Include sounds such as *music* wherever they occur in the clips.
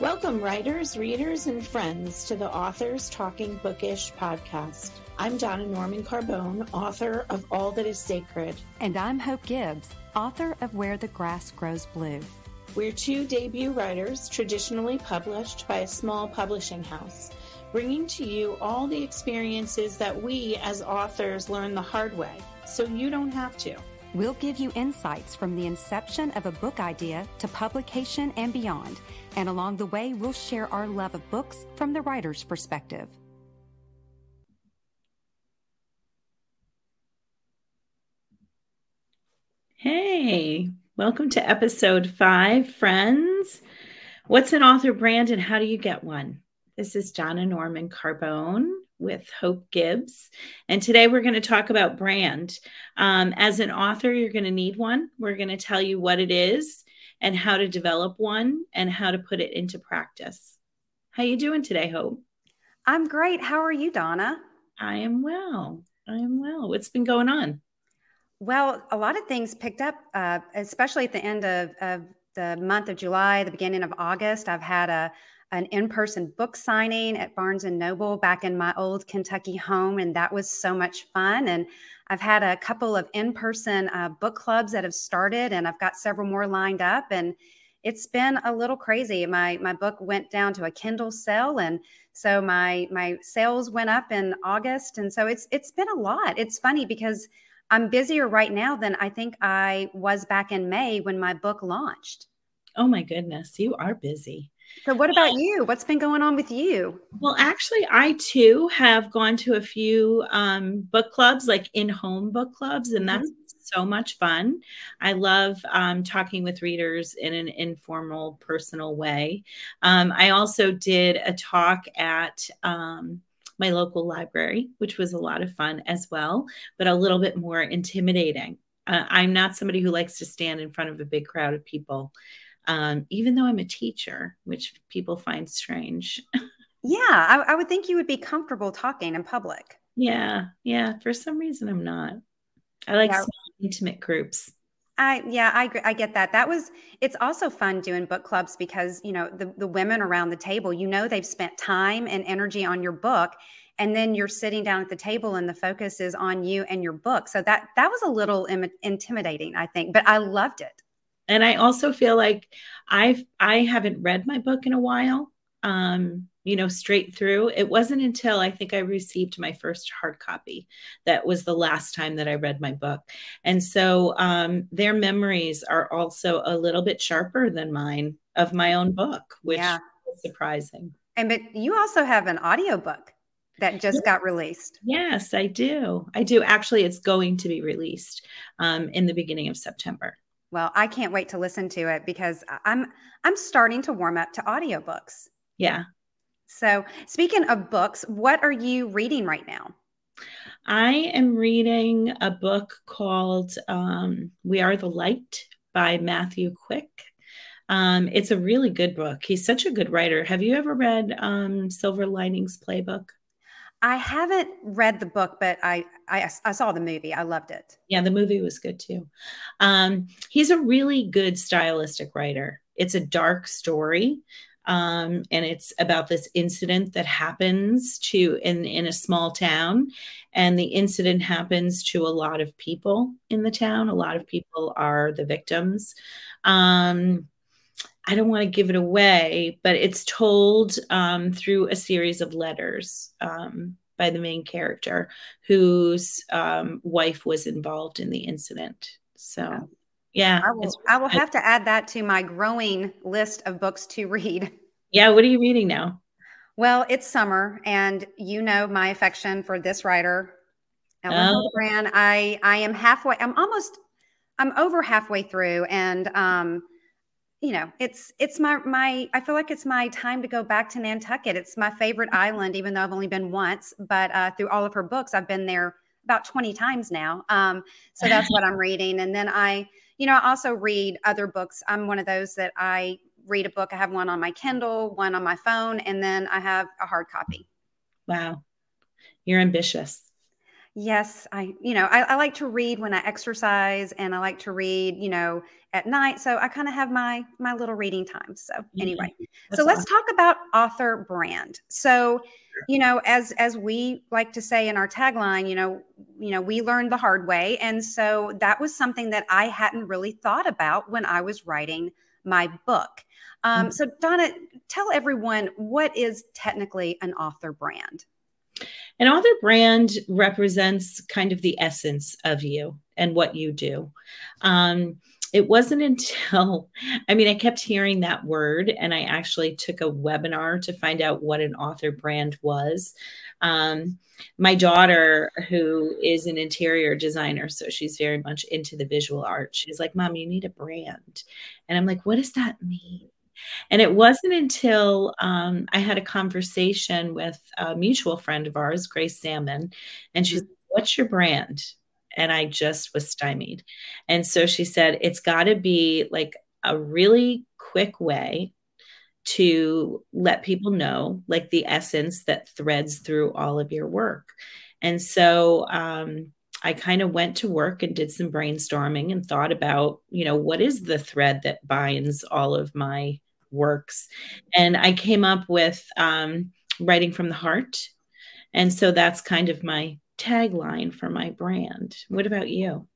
Welcome, writers, readers, and friends, to the Authors Talking Bookish podcast. I'm Donna Norman Carbone, author of All That Is Sacred. And I'm Hope Gibbs, author of Where the Grass Grows Blue. We're two debut writers traditionally published by a small publishing house, bringing to you all the experiences that we as authors learn the hard way, so you don't have to. We'll give you insights from the inception of a book idea to publication and beyond. And along the way, we'll share our love of books from the writer's perspective. Hey, welcome to episode five, friends. What's an author brand and how do you get one? This is Donna Norman Carbone with Hope Gibbs. And today we're going to talk about brand. Um, as an author, you're going to need one. We're going to tell you what it is and how to develop one and how to put it into practice. How you doing today, Hope? I'm great. How are you, Donna? I am well. I am well. What's been going on? Well, a lot of things picked up, uh, especially at the end of, of the month of July, the beginning of August. I've had a an in-person book signing at Barnes and Noble back in my old Kentucky home, and that was so much fun. And I've had a couple of in-person uh, book clubs that have started, and I've got several more lined up. And it's been a little crazy. My my book went down to a Kindle sale, and so my my sales went up in August, and so it's it's been a lot. It's funny because I'm busier right now than I think I was back in May when my book launched. Oh my goodness, you are busy. So, what about you? What's been going on with you? Well, actually, I too have gone to a few um, book clubs, like in home book clubs, and that's mm-hmm. so much fun. I love um, talking with readers in an informal, personal way. Um, I also did a talk at um, my local library, which was a lot of fun as well, but a little bit more intimidating. Uh, I'm not somebody who likes to stand in front of a big crowd of people um, even though I'm a teacher, which people find strange. yeah, I, I, would think you would be comfortable talking in public. Yeah, yeah. For some reason, I'm not. I like yeah. small, intimate groups. I yeah, I I get that. That was it's also fun doing book clubs because you know the the women around the table, you know, they've spent time and energy on your book, and then you're sitting down at the table and the focus is on you and your book. So that that was a little Im- intimidating, I think, but I loved it and I also feel like I've I haven't read my book in a while. Um, you know, straight through. It wasn't until I think I received my first hard copy that was the last time that I read my book. And so um, their memories are also a little bit sharper than mine of my own book, which yeah. is surprising. And but you also have an audiobook that just got released. Yes, I do. I do. Actually, it's going to be released um, in the beginning of September. Well, I can't wait to listen to it because I'm I'm starting to warm up to audiobooks. Yeah. So, speaking of books, what are you reading right now? I am reading a book called um, We Are the Light by Matthew Quick. Um, it's a really good book. He's such a good writer. Have you ever read um, Silver Linings Playbook? I haven't read the book, but I, I, I saw the movie. I loved it. Yeah, the movie was good too. Um, he's a really good stylistic writer. It's a dark story, um, and it's about this incident that happens to in in a small town, and the incident happens to a lot of people in the town. A lot of people are the victims. Um, I don't want to give it away, but it's told um, through a series of letters um, by the main character whose um, wife was involved in the incident. So, yeah. I will, I will have to add that to my growing list of books to read. Yeah. What are you reading now? Well, it's summer, and you know my affection for this writer, Elin oh. Hilderbrand. I I am halfway. I'm almost. I'm over halfway through, and um, you know, it's it's my my I feel like it's my time to go back to Nantucket. It's my favorite island, even though I've only been once. But uh, through all of her books, I've been there about 20 times now. Um, so that's what I'm reading. And then I, you know, I also read other books. I'm one of those that I read a book. I have one on my Kindle, one on my phone, and then I have a hard copy. Wow. You're ambitious. Yes, I, you know, I, I, like to read when I exercise and I like to read, you know, at night. So I kind of have my my little reading time. So anyway, mm-hmm. so let's talk about author brand. So, you know, as as we like to say in our tagline, you know, you know, we learned the hard way. And so that was something that I hadn't really thought about when I was writing my book. Um, mm-hmm. So Donna, tell everyone what is technically an author brand. An author brand represents kind of the essence of you and what you do. Um, it wasn't *laughs* until, I mean, I kept hearing that word, and I actually took a webinar to find out what an author brand was. Um, my daughter, who is an interior designer, so she's very much into the visual art, she's like, Mom, you need a brand. And I'm like, What does that mean? And it wasn't until um, I had a conversation with a mutual friend of ours, Grace Sammon, and she's, mm-hmm. What's your brand? And I just was stymied. And so she said, It's got to be like a really quick way to let people know, like the essence that threads through all of your work. And so, um, I kind of went to work and did some brainstorming and thought about, you know, what is the thread that binds all of my works. And I came up with um, writing from the heart. And so that's kind of my tagline for my brand. What about you?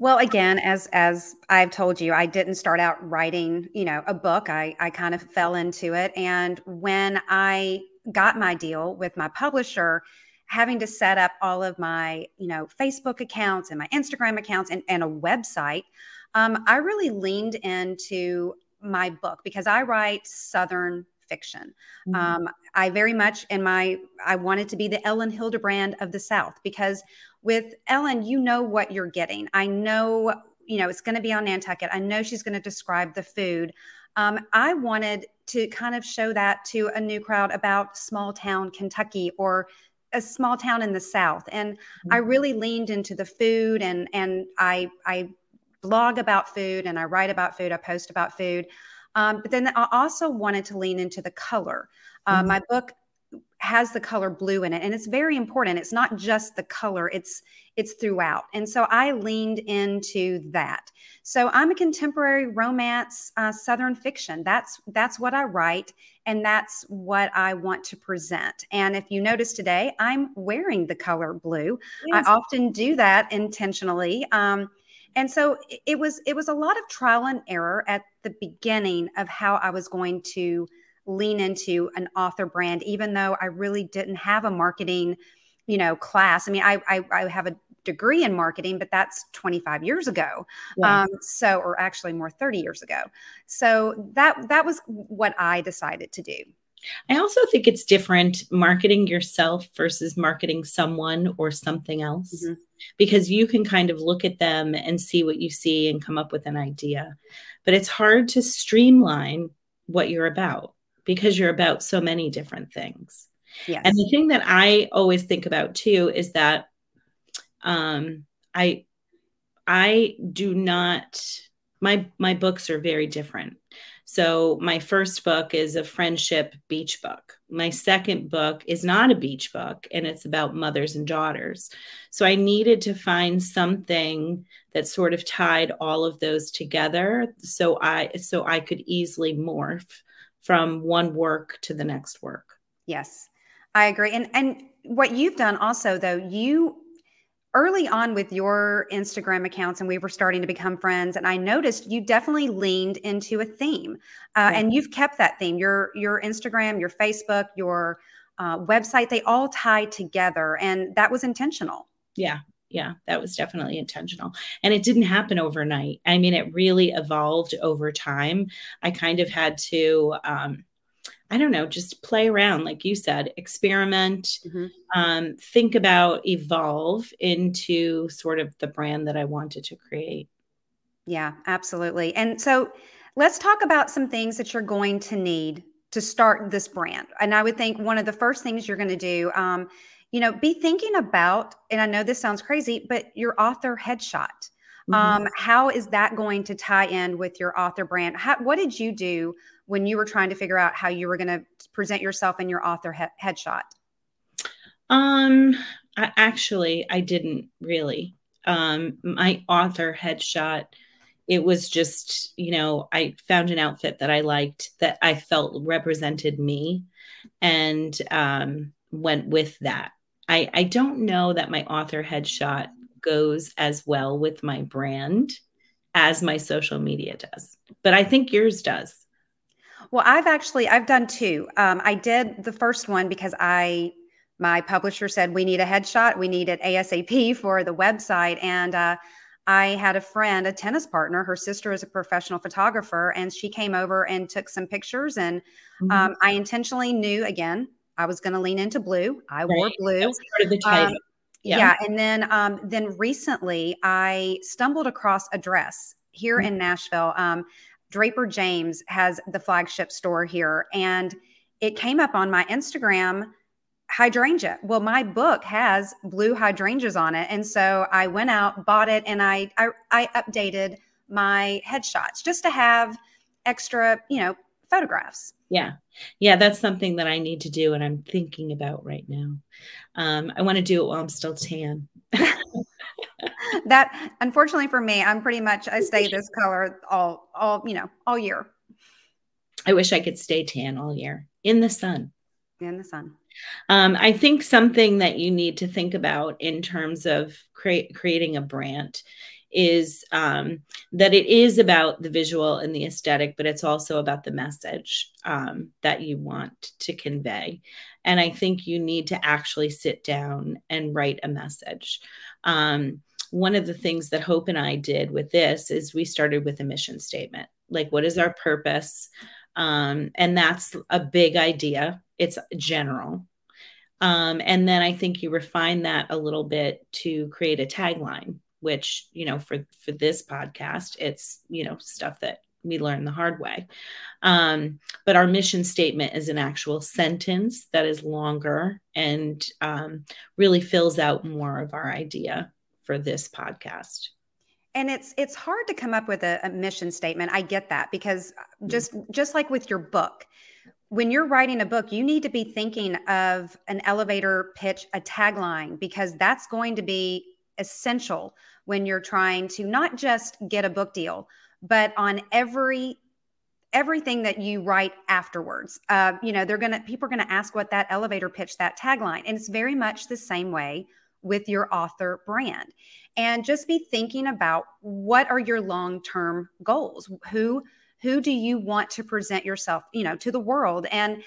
Well, again, as as I've told you, I didn't start out writing, you know, a book. I I kind of fell into it, and when I got my deal with my publisher, having to set up all of my, you know, Facebook accounts and my Instagram accounts and, and a website, um, I really leaned into my book because I write Southern fiction. Mm-hmm. Um, I very much in my I wanted to be the Elin Hilderbrand of the South because with Ellen, you know what you're getting. I know you know it's going to be on Nantucket. I know she's going to describe the food. Um, I wanted to kind of show that to a new crowd about small town Kentucky or a small town in the South, and mm-hmm. I really leaned into the food and and I I blog about food and I write about food, I post about food. Um, but then I also wanted to lean into the color. Uh, mm-hmm. My book has the color blue in it and it's very important it's not just the color it's it's throughout and so i leaned into that so i'm a contemporary romance uh, southern fiction that's that's what i write and that's what i want to present and if you notice today i'm wearing the color blue yes. i often do that intentionally um, and so it was it was a lot of trial and error at the beginning of how I was going to lean into an author brand, even though I really didn't have a marketing, you know, class. I mean, I I, I have a degree in marketing, but that's 25 years ago. Yeah. Um, so, or actually more 30 years ago. So that that was what I decided to do. I also think it's different marketing yourself versus marketing someone or something else mm-hmm. because you can kind of look at them and see what you see and come up with an idea. But it's hard to streamline what you're about because you're about so many different things. Yes. And the thing that I always think about too is that um, I I do not my my books are very different. So, my first book is a friendship beach book. My second book is not a beach book and it's about mothers and daughters. So, I needed to find something that sort of tied all of those together so I so I could easily morph from one work to the next work. Yes. I agree. And and what you've done also though, you early on with your Instagram accounts, and we were starting to become friends, and I noticed you definitely leaned into a theme, uh, yeah. and you've kept that theme. Your your Instagram, your Facebook, your uh, website, they all tie together, and that was intentional. Yeah, yeah, that was definitely intentional. And it didn't happen overnight. I mean, it really evolved over time. I kind of had to um, I don't know, just play around, like you said, experiment, mm-hmm. um, think about, evolve into sort of the brand that I wanted to create. Yeah, absolutely. And so let's talk about some things that you're going to need to start this brand. And I would think one of the first things you're going to do, um, you know, be thinking about, and I know this sounds crazy, but your author headshot. Mm-hmm. Um, how is that going to tie in with your author brand? How, what did you do when you were trying to figure out how you were going to present yourself in your author he- headshot? Um, I, actually, I didn't really. Um, my author headshot, it was just, you know, I found an outfit that I liked that I felt represented me and um, went with that. I, I don't know that my author headshot goes as well with my brand as my social media does, but I think yours does. Well, I've actually I've done two. Um, I did the first one because I my publisher said we need a headshot, we need it ASAP *laughs* for the website, and uh, I had a friend, a tennis partner. Her sister is a professional photographer, and she came over and took some pictures. And mm-hmm. um, I intentionally knew again I was going to lean into blue. I right. wore blue. part of the Um, yeah. yeah. and then um, then recently I stumbled across a dress here mm-hmm. in Nashville. Um, Draper James has the flagship store here, and it came up on my Instagram hydrangea. Well, my book has blue hydrangeas on it, and so I went out, bought it, and I I, I updated my headshots just to have extra, you know, photographs. Yeah. Yeah, that's something that I need to do and I'm thinking about right now. Um, I want to do it while I'm still tan. *laughs* that unfortunately for me, I'm pretty much I stay *laughs* this color all all, you know, all year. I wish I could stay tan all year in the sun. In the sun. Um, I think something that you need to think about in terms of create, creating a brand is um, that it is about the visual and the aesthetic, but it's also about the message um, that you want to convey. And I think you need to actually sit down and write a message. Um, one of the things that Hope and I did with this is we started with a mission statement like, what is our purpose? Um, and that's a big idea, it's general. Um, and then I think you refine that a little bit to create a tagline which you know for for this podcast it's you know stuff that we learn the hard way um, but our mission statement is an actual sentence that is longer and um, really fills out more of our idea for this podcast and it's it's hard to come up with a, a mission statement i get that because mm. just just like with your book when you're writing a book, you need to be thinking of an elevator pitch, a tagline, because that's going to be essential when you're trying to not just get a book deal, but on every everything that you write afterwards. Uh, you know, they're gonna people are gonna ask what that elevator pitch, that tagline, and it's very much the same way with your author brand. And just be thinking about what are your long term goals. Who who do you want to present yourself, you know, to the world and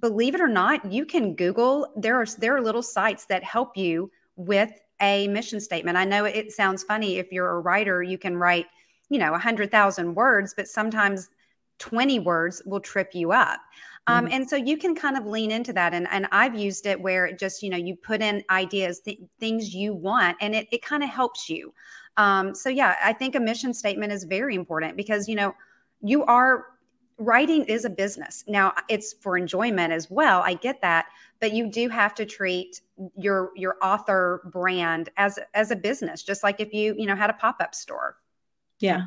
believe it or not you can google there are there are little sites that help you with a mission statement. I know it sounds funny if you're a writer, you can write, you know, 100,000 words, but sometimes 20 words will trip you up. Um, mm-hmm. and so you can kind of lean into that. And, and I've used it where it just, you know, you put in ideas, th- things you want, and it, it kind of helps you. Um, so, yeah, I think a mission statement is very important because, you know, you are writing is a business. Now, it's for enjoyment as well. I get that, but you do have to treat your your author brand as as a business, just like if you, you know, had a pop-up store. Yeah.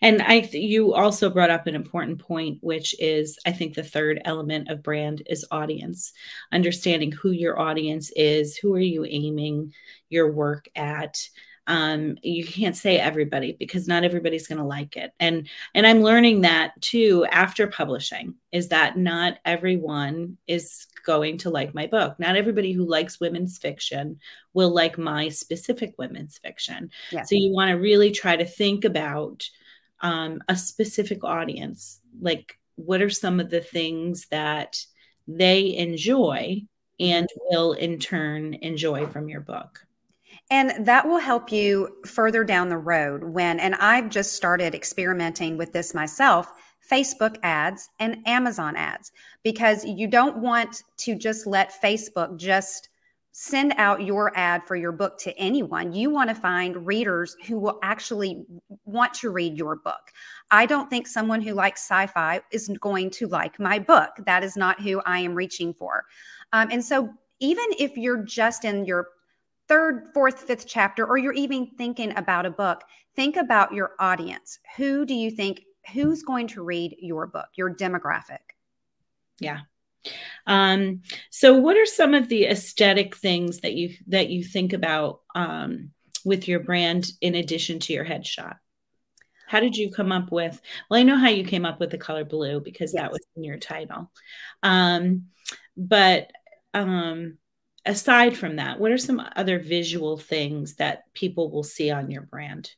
And I th- you also brought up an important point which is I think the third element of brand is audience. Understanding who your audience is, who are you aiming your work at? um, you can't say everybody because not everybody's going to like it and and i'm learning that too after publishing is that not everyone is going to like my book not everybody who likes women's fiction will like my specific women's fiction yeah. so you want to really try to think about um, a specific audience. Like what are some of the things that they enjoy and will in turn enjoy from your book? And that will help you further down the road when, and I've just started experimenting with this myself Facebook ads and Amazon ads, because you don't want to just let Facebook just send out your ad for your book to anyone. You want to find readers who will actually want to read your book. I don't think someone who likes sci fi is going to like my book. That is not who I am reaching for. Um, and so, even if you're just in your third, fourth, fifth chapter, or you're even thinking about a book, think about your audience. Who do you think, who's going to read your book, your demographic? Yeah. Um, so, what are some of the aesthetic things that you that you think about um, with your brand in addition to your headshot? How did you come up with? Well, I know how you came up with the color blue because yes. that was in your title. Um, but um, aside from that, what are some other visual things that people will see on your brand?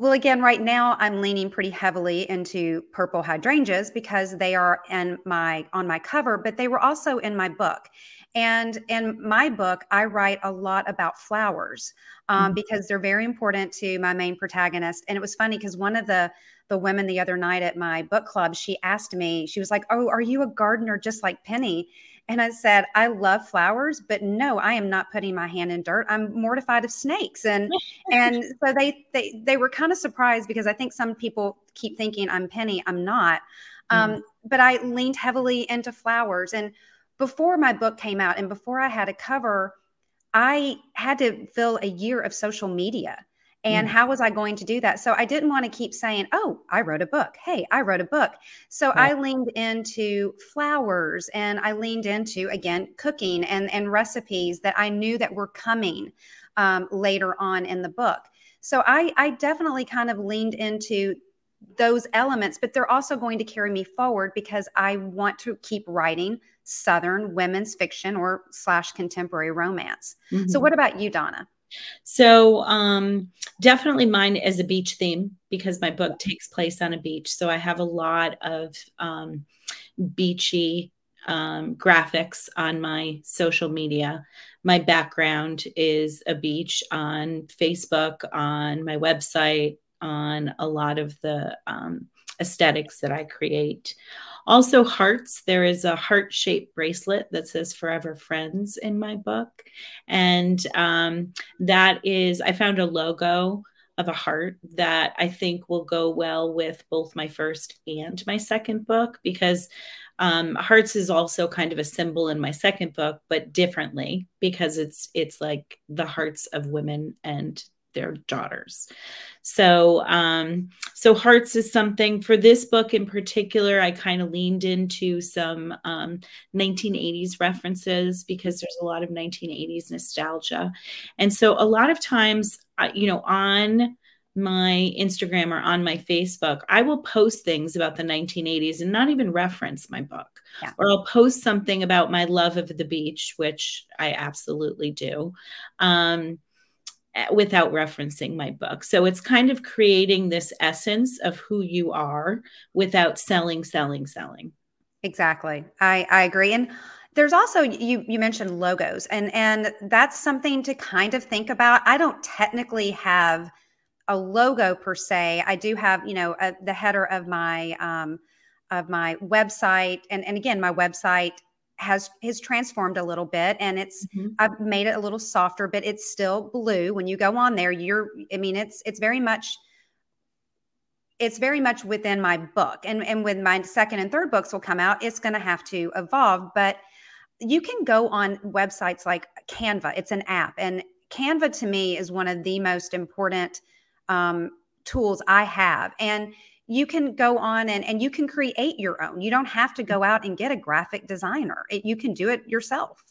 Well, again, right now I'm leaning pretty heavily into purple hydrangeas because they are in my on my cover, but they were also in my book. And in my book, I write a lot about flowers um, mm-hmm. because they're very important to my main protagonist. And it was funny because one of the the women the other night at my book club, she asked me, she was like, "Oh, are you a gardener just like Penny?" And I said, I love flowers, but no, I am not putting my hand in dirt. I'm mortified of snakes. And and *laughs* so they they they were kind of surprised because I think some people keep thinking I'm Penny. I'm not. Um, but I leaned heavily into flowers. And before my book came out and before I had a cover, I had to fill a year of social media. And mm. how was I going to do that? So I didn't want to keep saying, Oh, I wrote a book. Hey, I wrote a book. So I leaned into flowers and I leaned into, again, cooking and, and recipes that I knew that were coming um, later on in the book. So I, I definitely kind of leaned into those elements, but they're also going to carry me forward because I want to keep writing Southern women's fiction or slash contemporary romance. Mm-hmm. So what about you, Donna? So, um, definitely mine is a beach theme because my book takes place on a beach. So, I have a lot of um, beachy um, graphics on my social media. My background is a beach on Facebook, on my website, on a lot of the um, aesthetics that I create. Also, hearts. There is a heart shaped bracelet that says Forever Friends in my book. And um, that is, I found a logo of a heart that I think will go well with both my first and my second book because um, hearts is also kind of a symbol in my second book, but differently because it's it's like the hearts of women and their daughters. So, um, so hearts is something for this book in particular. I kind of leaned into some um, 1980s references because there's a lot of 1980s nostalgia, and so a lot of times, you know, on my Instagram or on my Facebook, I will post things about the 1980s and not even reference my book. Yeah. Or I'll post something about my love of the beach, which I absolutely do. Um, without referencing my book. So it's kind of creating this essence of who you are without selling, selling, selling. Exactly. I, I agree. And there's also you you mentioned logos and and that's something to kind of think about. I don't technically have a logo per se. I do have, you know, a, the header of my um of my website and and again my website has has transformed a little bit and it's mm-hmm. I've made it a little softer, but it's still blue. When you go on there, you're I mean, it's it's very much it's very much within my book. And and when my second and third books will come out, it's going to have to evolve. But you can go on websites like Canva. It's an app, and Canva to me is one of the most important um, tools I have. And you can go on and, and you can create your own. You don't have to go mm-hmm. out and get a graphic designer. It, you can do it yourself.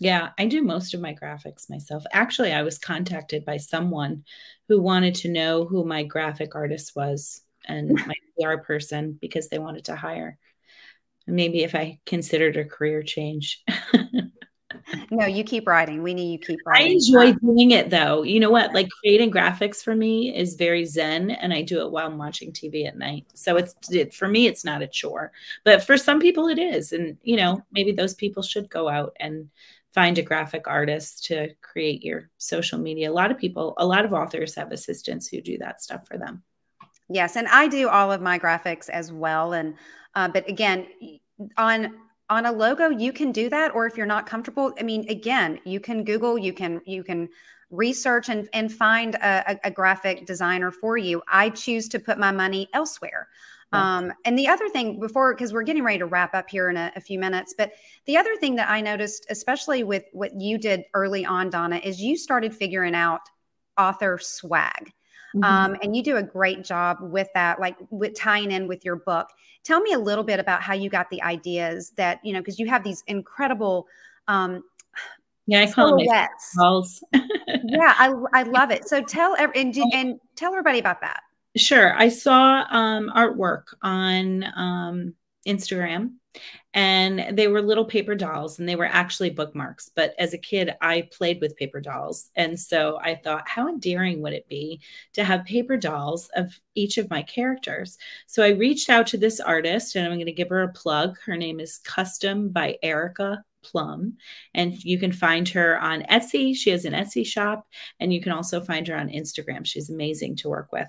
Yeah, I do most of my graphics myself. Actually, I was contacted by someone who wanted to know who my graphic artist was and *laughs* my PR person because they wanted to hire. Maybe if I considered a career change. *laughs* no, you keep writing. We need you keep writing. I enjoy doing it though. You know what? Like creating graphics for me is very zen, and I do it while I'm watching TV at night. So it's it, for me, it's not a chore, but for some people, it is. And you know, maybe those people should go out and find a graphic artist to create your social media. A lot of people, a lot of authors have assistants who do that stuff for them. Yes, and I do all of my graphics as well. And uh, but again, on on a logo you can do that or if you're not comfortable i mean again you can google you can you can research and, and find a, a graphic designer for you. I choose to put my money elsewhere. Um, and the other thing before because we're getting ready to wrap up here in a, a, few minutes but the other thing that i noticed especially with what you did early on donna is you started figuring out author swag Mm-hmm. Um, and you do a great job with that, like with tying in with your book. Tell me a little bit about how you got the ideas that, you know, because you have these incredible um, yeah, I call them *laughs* yeah, I, I love it. So tell and, and tell everybody about that. Sure. I saw um, artwork on um, Instagram and they were little paper dolls and they were actually bookmarks. But as a kid i played with paper dolls. And so i thought how endearing would it be to have paper dolls of each of my characters? So i reached out to this artist and i'm going to give her a plug. Her name is custom by erica Plum. And you can find her on Etsy. She has an Etsy shop, and you can also find her on Instagram. She's amazing to work with.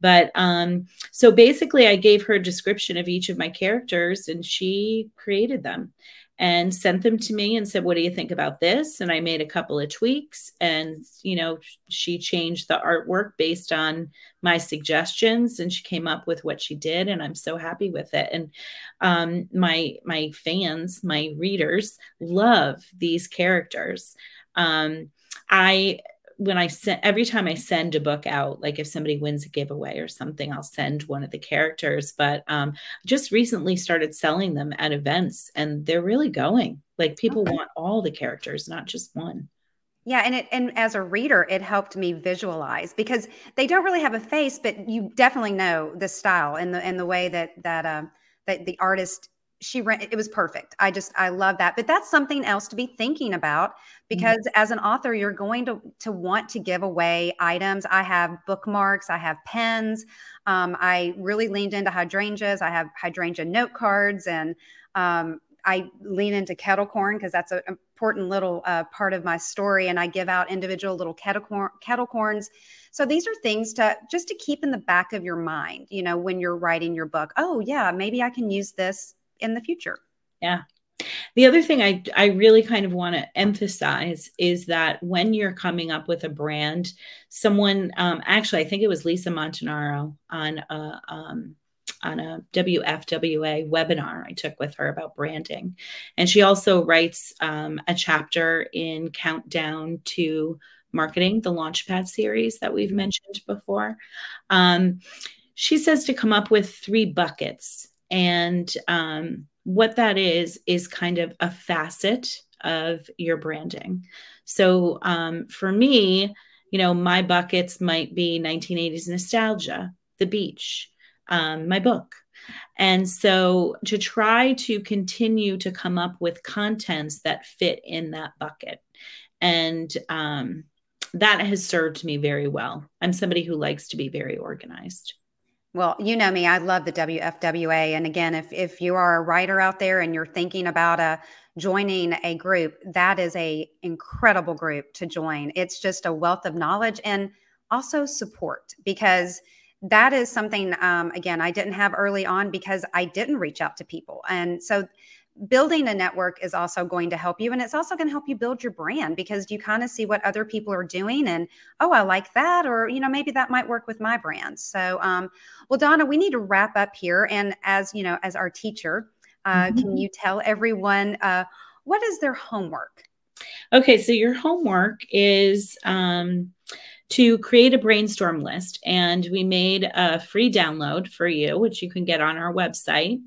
But um, so basically, I gave her a description of each of my characters, and she created them and sent them to me and said, What do you think about this? And I made a couple of tweaks. And, you know, she changed the artwork based on my suggestions and she came up with what she did. And I'm so happy with it. And um, my my fans, my readers love these characters. Um, I when I send every time I send a book out, like if somebody wins a giveaway or something, I'll send one of the characters. But um, just recently started selling them at events, and they're really going. Like people okay. want all the characters, not just one. Yeah, and it and as a reader, it helped me visualize because they don't really have a face, but you definitely know the style and the and the way that that um, that the artist she ran it was perfect. I just i love that. But that's something else to be thinking about mm-hmm. because mm-hmm. as an author you're going to to want to give away items. I have bookmarks i have pens. Um, i really leaned into hydrangeas. I have hydrangea note cards and um, i lean into kettle corn because that's an important little uh, part of my story. And i give out individual little kettle, corn, kettle corns. So these are things to just to keep in the back of your mind you know when you're writing your book. Oh yeah maybe i can use this in the future. Yeah. The other thing I, I really kind of want to emphasize is that when you're coming up with a brand, someone um, actually I think it was Lisa Montanaro on a um, on a WFWA webinar I took with her about branding, and she also writes um, a chapter in Countdown to Marketing, the Launchpad series that we've mentioned before. Um, she says to come up with three buckets and um, what that is, is kind of a facet of your branding. So um, for me, you know, my buckets might be 1980s nostalgia, the beach, um, my book. And so to try to continue to come up with contents that fit in that bucket. And um, that has served me very well. I'm somebody who likes to be very organized. Well, you know me, I love the WFWA. And again, if, if you are a writer out there and you're thinking about a, uh, joining a group, that is a incredible group to join. It's just a wealth of knowledge and also support because that is something, um, again, I didn't have early on because I didn't reach out to people. And so building a network is also going to help you and it's also going to help you build your brand because you kind of see what other people are doing and oh i like that or you know maybe that might work with my brand so um, well donna we need to wrap up here and as you know as our teacher uh, mm-hmm. can you tell everyone uh, what is their homework okay so your homework is um, to create a brainstorm list. And we made a free download for you, which you can get on our website,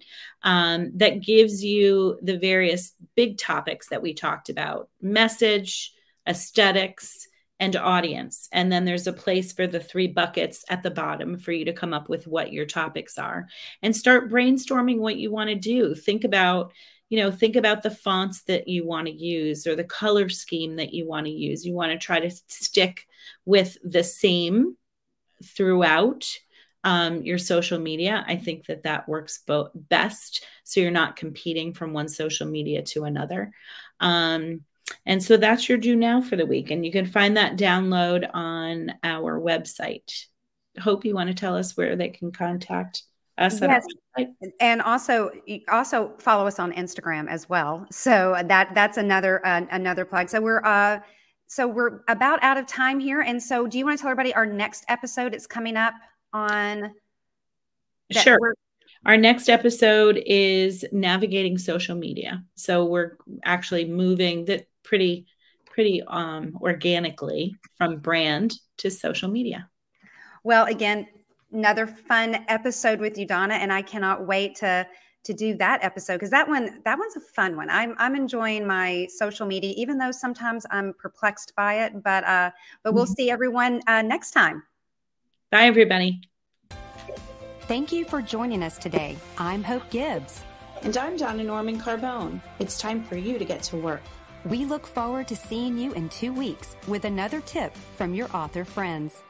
um, that gives you the various big topics that we talked about message, aesthetics, and audience. And then there's a place for the three buckets at the bottom for you to come up with what your topics are and start brainstorming what you want to do. Think about you know think about the fonts that you want to use or the color scheme that you want to use. You want to try to stick with the same throughout um, your social media. I think that that works both best. So you're not competing from one social media to another. Um, and so that's your do now for the week. And you can find that download on our website. Hope you want to tell us where they can contact us yes. and also also follow us on instagram as well. So that that's another uh, another plug. So we're uh so we're about out of time here. And so do you want to tell everybody our next episode is coming up on sure. our next episode is navigating social media. So we're actually moving that pretty pretty um organically from brand to social media. Well, again, another fun episode with you, Donna, and I cannot wait to to do that episode because that one that one's a fun one. I'm I'm enjoying my social media, even though sometimes I'm perplexed by it. But uh, but we'll mm-hmm. see everyone uh, next time. Bye, everybody. Thank you for joining us today. I'm Hope Gibbs. And I'm Donna Norman Carbone. It's time for you to get to work. We look forward to seeing you in two weeks with another tip from your author friends.